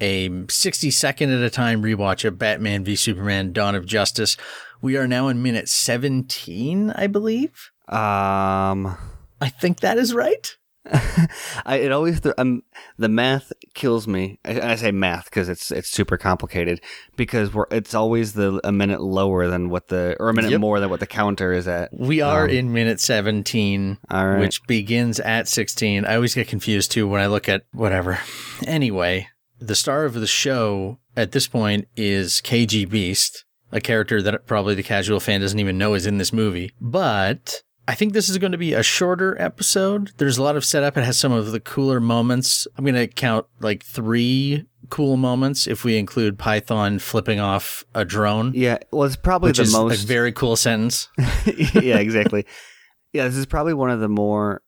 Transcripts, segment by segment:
a 60 second at a time rewatch of Batman v Superman Dawn of Justice. We are now in minute 17, I believe. Um, I think that is right. I it always th- um the math kills me. I, I say math because it's it's super complicated because we're it's always the a minute lower than what the or a minute Yep. more than what the counter is at. We are Um, in minute 17, All right. which begins at 16. I always get confused too when I look at whatever. Anyway, the star of the show at this point is KG Beast, a character that probably the casual fan doesn't even know is in this movie. But I think this is going to be a shorter episode. There's a lot of setup. It has some of the cooler moments. I'm going to count like three cool moments if we include Python flipping off a drone, yeah, well, it's probably which the is most. a very cool sentence. yeah, exactly. Yeah, this is probably one of the more.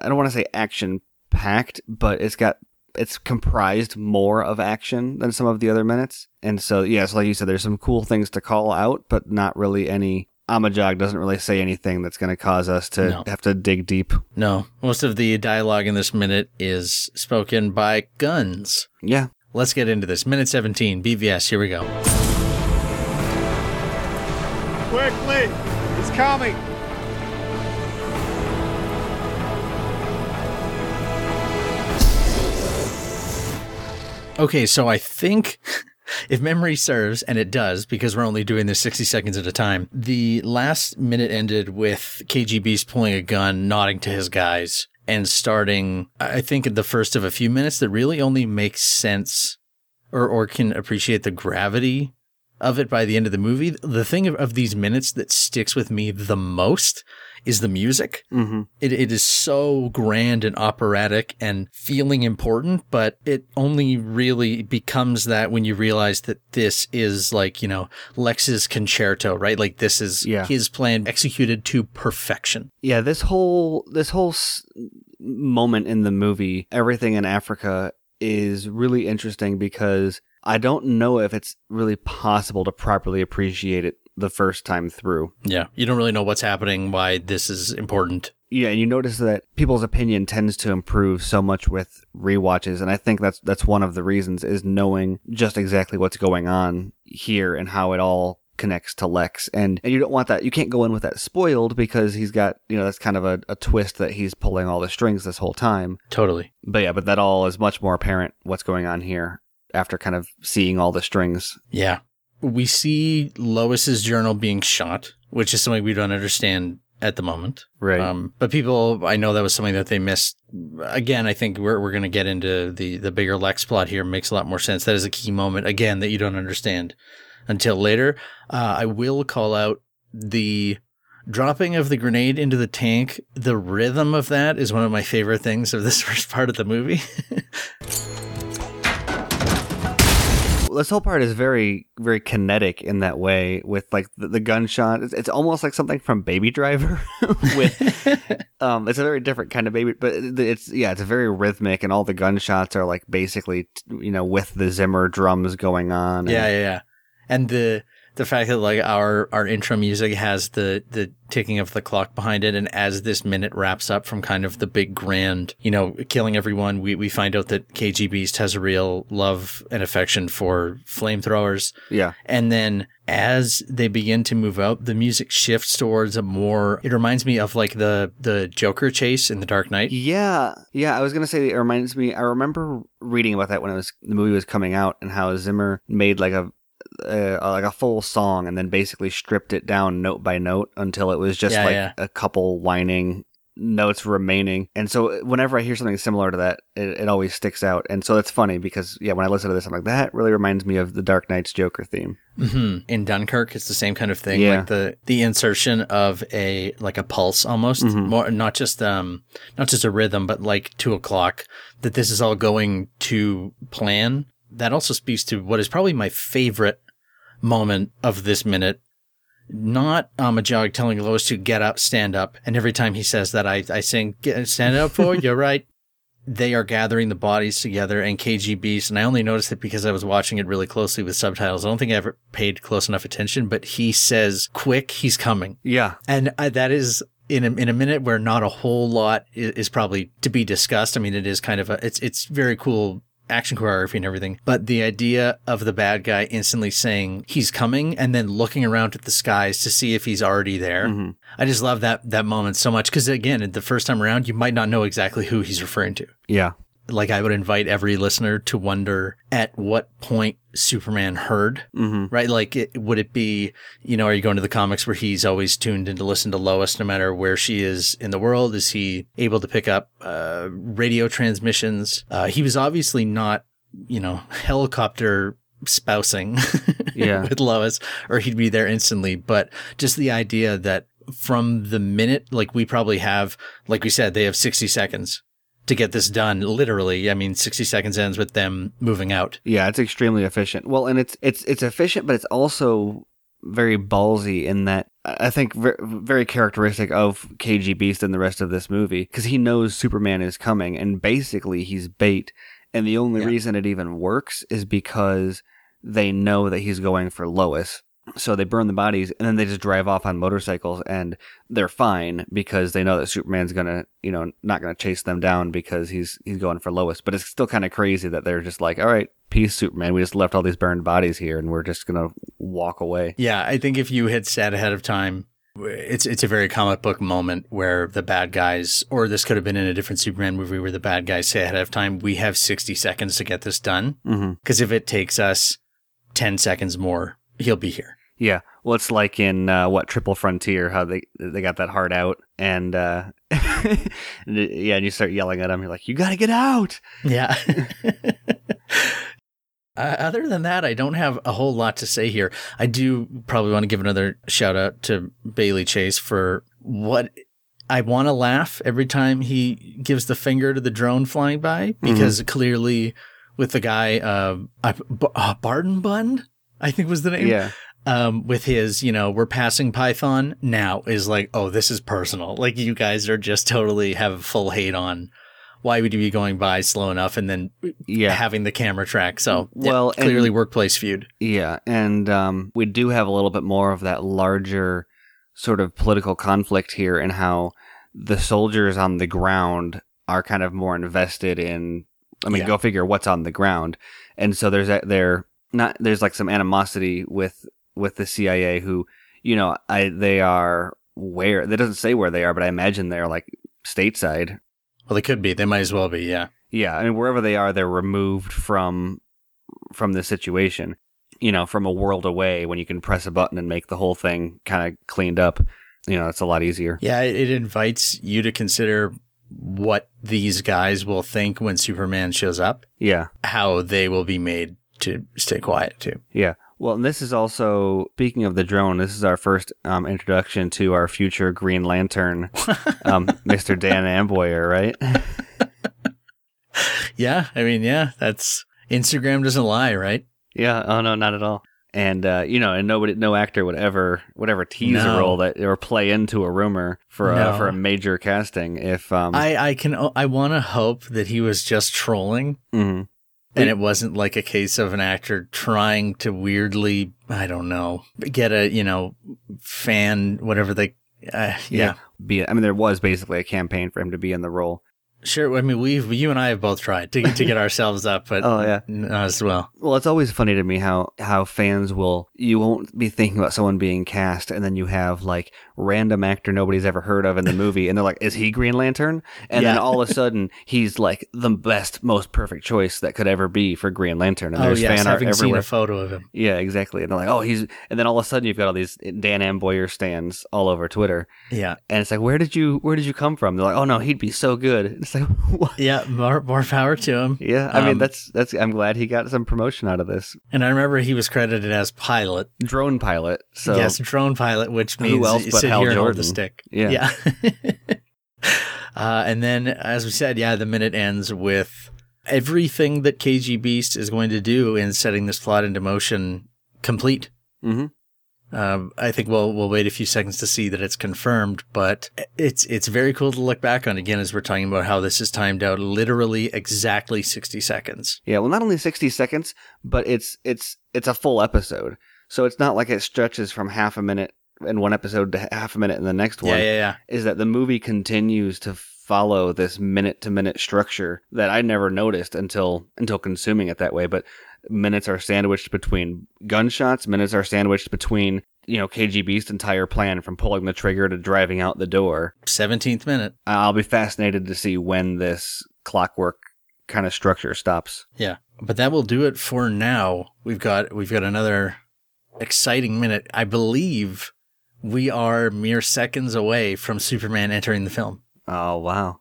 I don't want to say action packed, but it's got it's comprised more of action than some of the other minutes. And so, yes, like you said, there's some cool things to call out, but not really any. Amajagh doesn't really say anything that's going to cause us to No. have to dig deep. No, most of the dialogue in this minute is spoken by guns. Yeah. Let's get into this. Minute 17, BVS, here we go. Quickly! He's coming! Okay, so I think if memory serves, and it does because we're only doing this 60 seconds at a time, the last minute ended with KG Beast pulling a gun, nodding to his guys, and starting, I think, the first of a few minutes that really only makes sense or, or can appreciate the gravity of it by the end of the movie. The thing of, of these minutes that sticks with me the most is the music. Mm-hmm. It, it is so grand and operatic and feeling important, but it only really becomes that when you realize that this is like, you know, Lex's concerto, right? Like this is Yeah. his plan executed to perfection. Yeah, this whole this whole s- moment in the movie, everything in Africa is really interesting because I don't know if it's really possible to properly appreciate it the first time through. Yeah. You don't really know what's happening, why this is important. Yeah, and you notice that people's opinion tends to improve so much with rewatches, and I think that's that's one of the reasons is knowing just exactly what's going on here and how it all connects to Lex. And and you don't want that you can't go in with that spoiled because he's got you know, that's kind of a, a twist that he's pulling all the strings this whole time. Totally. But yeah, but that all is much more apparent what's going on here after kind of seeing all the strings. Yeah. We see Lois's journal being shot, which is something we don't understand at the moment. Right. Um, but people, I know that was something that they missed. Again, I think we're, we're going to get into the, the bigger Lex plot here. Makes a lot more sense. That is a key moment, again, that you don't understand until later. Uh, I will call out the dropping of the grenade into the tank. The rhythm of that is one of my favorite things of this first part of the movie. this whole part is very very kinetic in that way with like the, the gunshot it's, it's almost like something from baby driver with um it's a very different kind of baby but it's yeah it's very rhythmic and all the gunshots are like basically you know with the zimmer drums going on and- Yeah, yeah, yeah. And the the fact that like our our intro music has the the ticking of the clock behind it, and as this minute wraps up from kind of the big grand, you know, killing everyone, we we find out that KG Beast has a real love and affection for flamethrowers, yeah and then as they begin to move out, the music shifts towards a more. It reminds me of like the the Joker chase in the Dark Knight. yeah yeah i was gonna say it reminds me i remember reading about that when it was the movie was coming out and how zimmer made like a uh, like a full song and then basically stripped it down note by note until it was just Yeah, like yeah. a couple whining notes remaining. And so whenever I hear something similar to that, it, it always sticks out. And so that's funny because yeah, when I listen to this, I'm like, that really reminds me of the Dark Knight's Joker theme. hmm In Dunkirk, it's the same kind of thing. Yeah. Like the the insertion of a like a pulse almost, Mhm. more not just um not just a rhythm, but like two o'clock. That this is all going to plan. That also speaks to what is probably my favorite moment of this minute. Not Amajagh telling Lois to get up, stand up, and every time he says that, I, I sing, "Get- stand up for, you're right. They are gathering the bodies together and KG Beast, and I only noticed it because I was watching it really closely with subtitles. I don't think I ever paid close enough attention, but he says, quick, he's coming. Yeah. And uh, that is in a, in a minute where not a whole lot is, is probably to be discussed. I mean, it is kind of a, it's, it's very cool action choreography and everything. But the idea of the bad guy instantly saying he's coming and then looking around at the skies to see if he's already there. Mm-hmm. I just love that, that moment so much. Cause again, the first time around, you might not know exactly who he's referring to. Yeah. Like I would invite every listener to wonder at what point Superman heard, Mm-hmm. right? Like, it, would it be, you know, are you going to the comics where he's always tuned in to listen to Lois no matter where she is in the world? Is he able to pick up uh, radio transmissions? Uh, he was obviously not, you know, helicopter spousing Yeah. with Lois, or he'd be there instantly. But just the idea that from the minute, like we probably have, like we said, they have 60 seconds to get this done. Literally, I mean, 60 seconds ends with them moving out. Yeah, it's extremely efficient. Well, and it's it's it's efficient, but it's also very ballsy in that I think ver- very characteristic of KG Beast and the rest of this movie because he knows Superman is coming, and basically he's bait. And the only Yeah. reason it even works is because they know that he's going for Lois. So they burn the bodies and then they just drive off on motorcycles and they're fine because they know that Superman's gonna, you know, not gonna chase them down because he's he's going for Lois. But it's still kind of crazy that they're just like, all right, peace, Superman. We just left all these burned bodies here and we're just gonna walk away. Yeah, I think if you had said ahead of time, it's it's a very comic book moment where the bad guys, or this could have been in a different Superman movie where the bad guys say ahead of time, we have 60 seconds to get this done. Mm-hmm. Because if it takes us 10 seconds more, he'll be here. Yeah. Well, it's like in uh, what Triple Frontier, how they they got that heart out, and uh, yeah, and you start yelling at him. You're like, "You got to get out!" Yeah. Uh, other than that, I don't have a whole lot to say here. I do probably want to give another shout out to Bailey Chase for what I want to laugh every time he gives the finger to the drone flying by because clearly with the guy, uh, uh, B- uh, Barton Bund, I think was the name. Yeah. Um, with his, you know, we're passing Python now is like, oh, this is personal. Like you guys are just totally have full hate on why would you be going by slow enough and then Yeah. having the camera track. So yeah, Well, and- clearly workplace feud. Yeah, and um, we do have a little bit more of that larger sort of political conflict here, and how the soldiers on the ground are kind of more invested in. I mean, Yeah. go figure what's on the ground, and so there's there not there's like some animosity with with the CIA, who you know I they are where that doesn't say where they are, but I imagine they're like stateside. Well, they could be. They might as well be. Yeah. Yeah, I mean wherever they are, they're removed from from the situation. You know, from a world away, when you can press a button and make the whole thing kind of cleaned up. You know, it's a lot easier. Yeah. It, it invites you to consider what these guys will think when Superman shows up, Yeah, how they will be made to stay quiet too. yeah. Well, and this is also speaking of the drone. This is our first um, introduction to our future Green Lantern, um, Mr. Dan Amboyer, right? Yeah. I mean, yeah, that's Instagram doesn't lie, right? yeah. Oh no, not at all. And uh, you know, and nobody, no actor would ever, would ever tease No. a role that or play into a rumor for a, No. for a major casting. If um, I, I can, I want to hope that he was just trolling mhm. And it wasn't like a case of an actor trying to weirdly, I don't know, get a, you know, fan, whatever they, uh, yeah. be. I mean, there was basically a campaign for him to be in the role. Sure. I mean, we've, you and I have both tried to, to get ourselves up, but Oh, yeah. not as well. Well, it's always funny to me how how fans will you won't be thinking about someone being cast, and then you have like random actor nobody's ever heard of in the movie, and they're like, "Is he Green Lantern?" And then all of a sudden, he's like the best, most perfect choice that could ever be for Green Lantern. And Oh, there's yes. fan art Having seen everywhere. a photo of him. yeah, exactly. And they're like, "Oh, he's," and then all of a sudden, you've got all these Dan Amboyer stands all over Twitter, Yeah. and it's like, "Where did you where did you come from?" They're like, "Oh no, he'd be so good." What? Yeah. More, more power to him. Yeah, I mean Um, that's that's. I'm glad he got some promotion out of this And I remember he was credited as pilot. drone pilot. So yes, drone pilot, which means Who else but Hal here and hold the stick. Yeah. Yeah. uh, and then, as we said, yeah, the minute ends with everything that KG Beast is going to do in setting this plot into motion complete. Mm-hmm. Um, I think we'll we'll wait a few seconds to see that it's confirmed, but it's it's very cool to look back on again as we're talking about how this is timed out literally exactly sixty seconds. Yeah, well, not only sixty seconds, but it's it's it's a full episode, so it's not like it stretches from half a minute in one episode to half a minute in the next one. Yeah, yeah, yeah. Is that the movie continues to follow this minute to minute structure that I never noticed until until consuming it that way, but minutes are sandwiched between gunshots, minutes are sandwiched between you know KG Beast's entire plan from pulling the trigger to driving out the door. Seventeenth minute. I'll be fascinated to see when this clockwork kind of structure stops. Yeah, but that will do it for now. We've got we've got another exciting minute. I believe we are mere seconds away from Superman entering the film. Oh wow!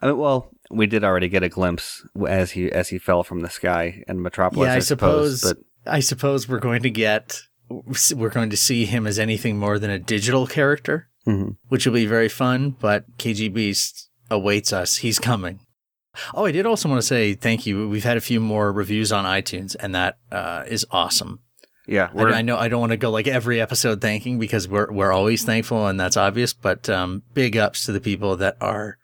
I mean, well, we did already get a glimpse as he as he fell from the sky in Metropolis. yeah, I, suppose. but I suppose we're going to get we're going to see him as anything more than a digital character, Mhm. which will be very fun. But KG Beast awaits us. He's coming. Oh, I did also want to say thank you. We've had a few more reviews on iTunes, and that uh, is awesome. yeah, I, I know I don't want to go like every episode thanking because we're we're always thankful and that's obvious. But um, big ups to the people that are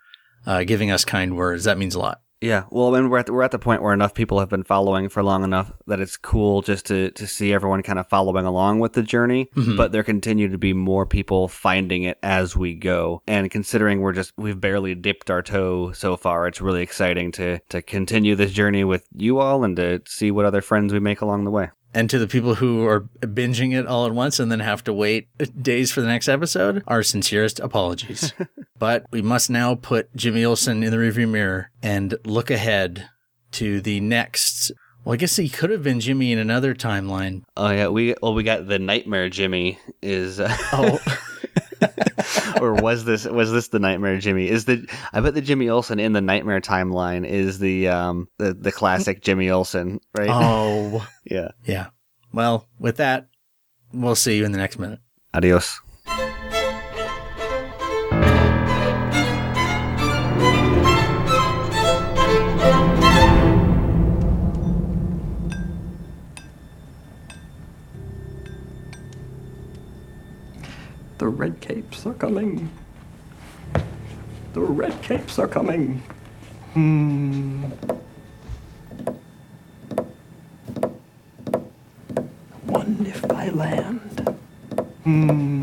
uh, giving us kind words. That means a lot. yeah. Well, I mean, we're at the, we're at the point where enough people have been following for long enough that it's cool just to to see everyone kind of following along with the journey. Mhm. But there continue to be more people finding it as we go, and considering we're just we've barely dipped our toe so far, it's really exciting to to continue this journey with you all and to see what other friends we make along the way. And to the people who are binging it all at once and then have to wait days for the next episode, our sincerest apologies. but we must now put Jimmy Olsen in the rearview mirror and look ahead to the next. Well, I guess he could have been Jimmy in another timeline. Oh yeah, we well we got the nightmare Jimmy is. Uh, Oh. or was this was this the nightmare Jimmy? Is the I bet the Jimmy Olsen in the nightmare timeline is the um the, the classic Jimmy Olsen, right? Oh. Yeah. Yeah. Well, with that, we'll see you in the next minute. Adios. The red capes are coming. The red capes are coming. Hmm. Wonder if I land. Hmm.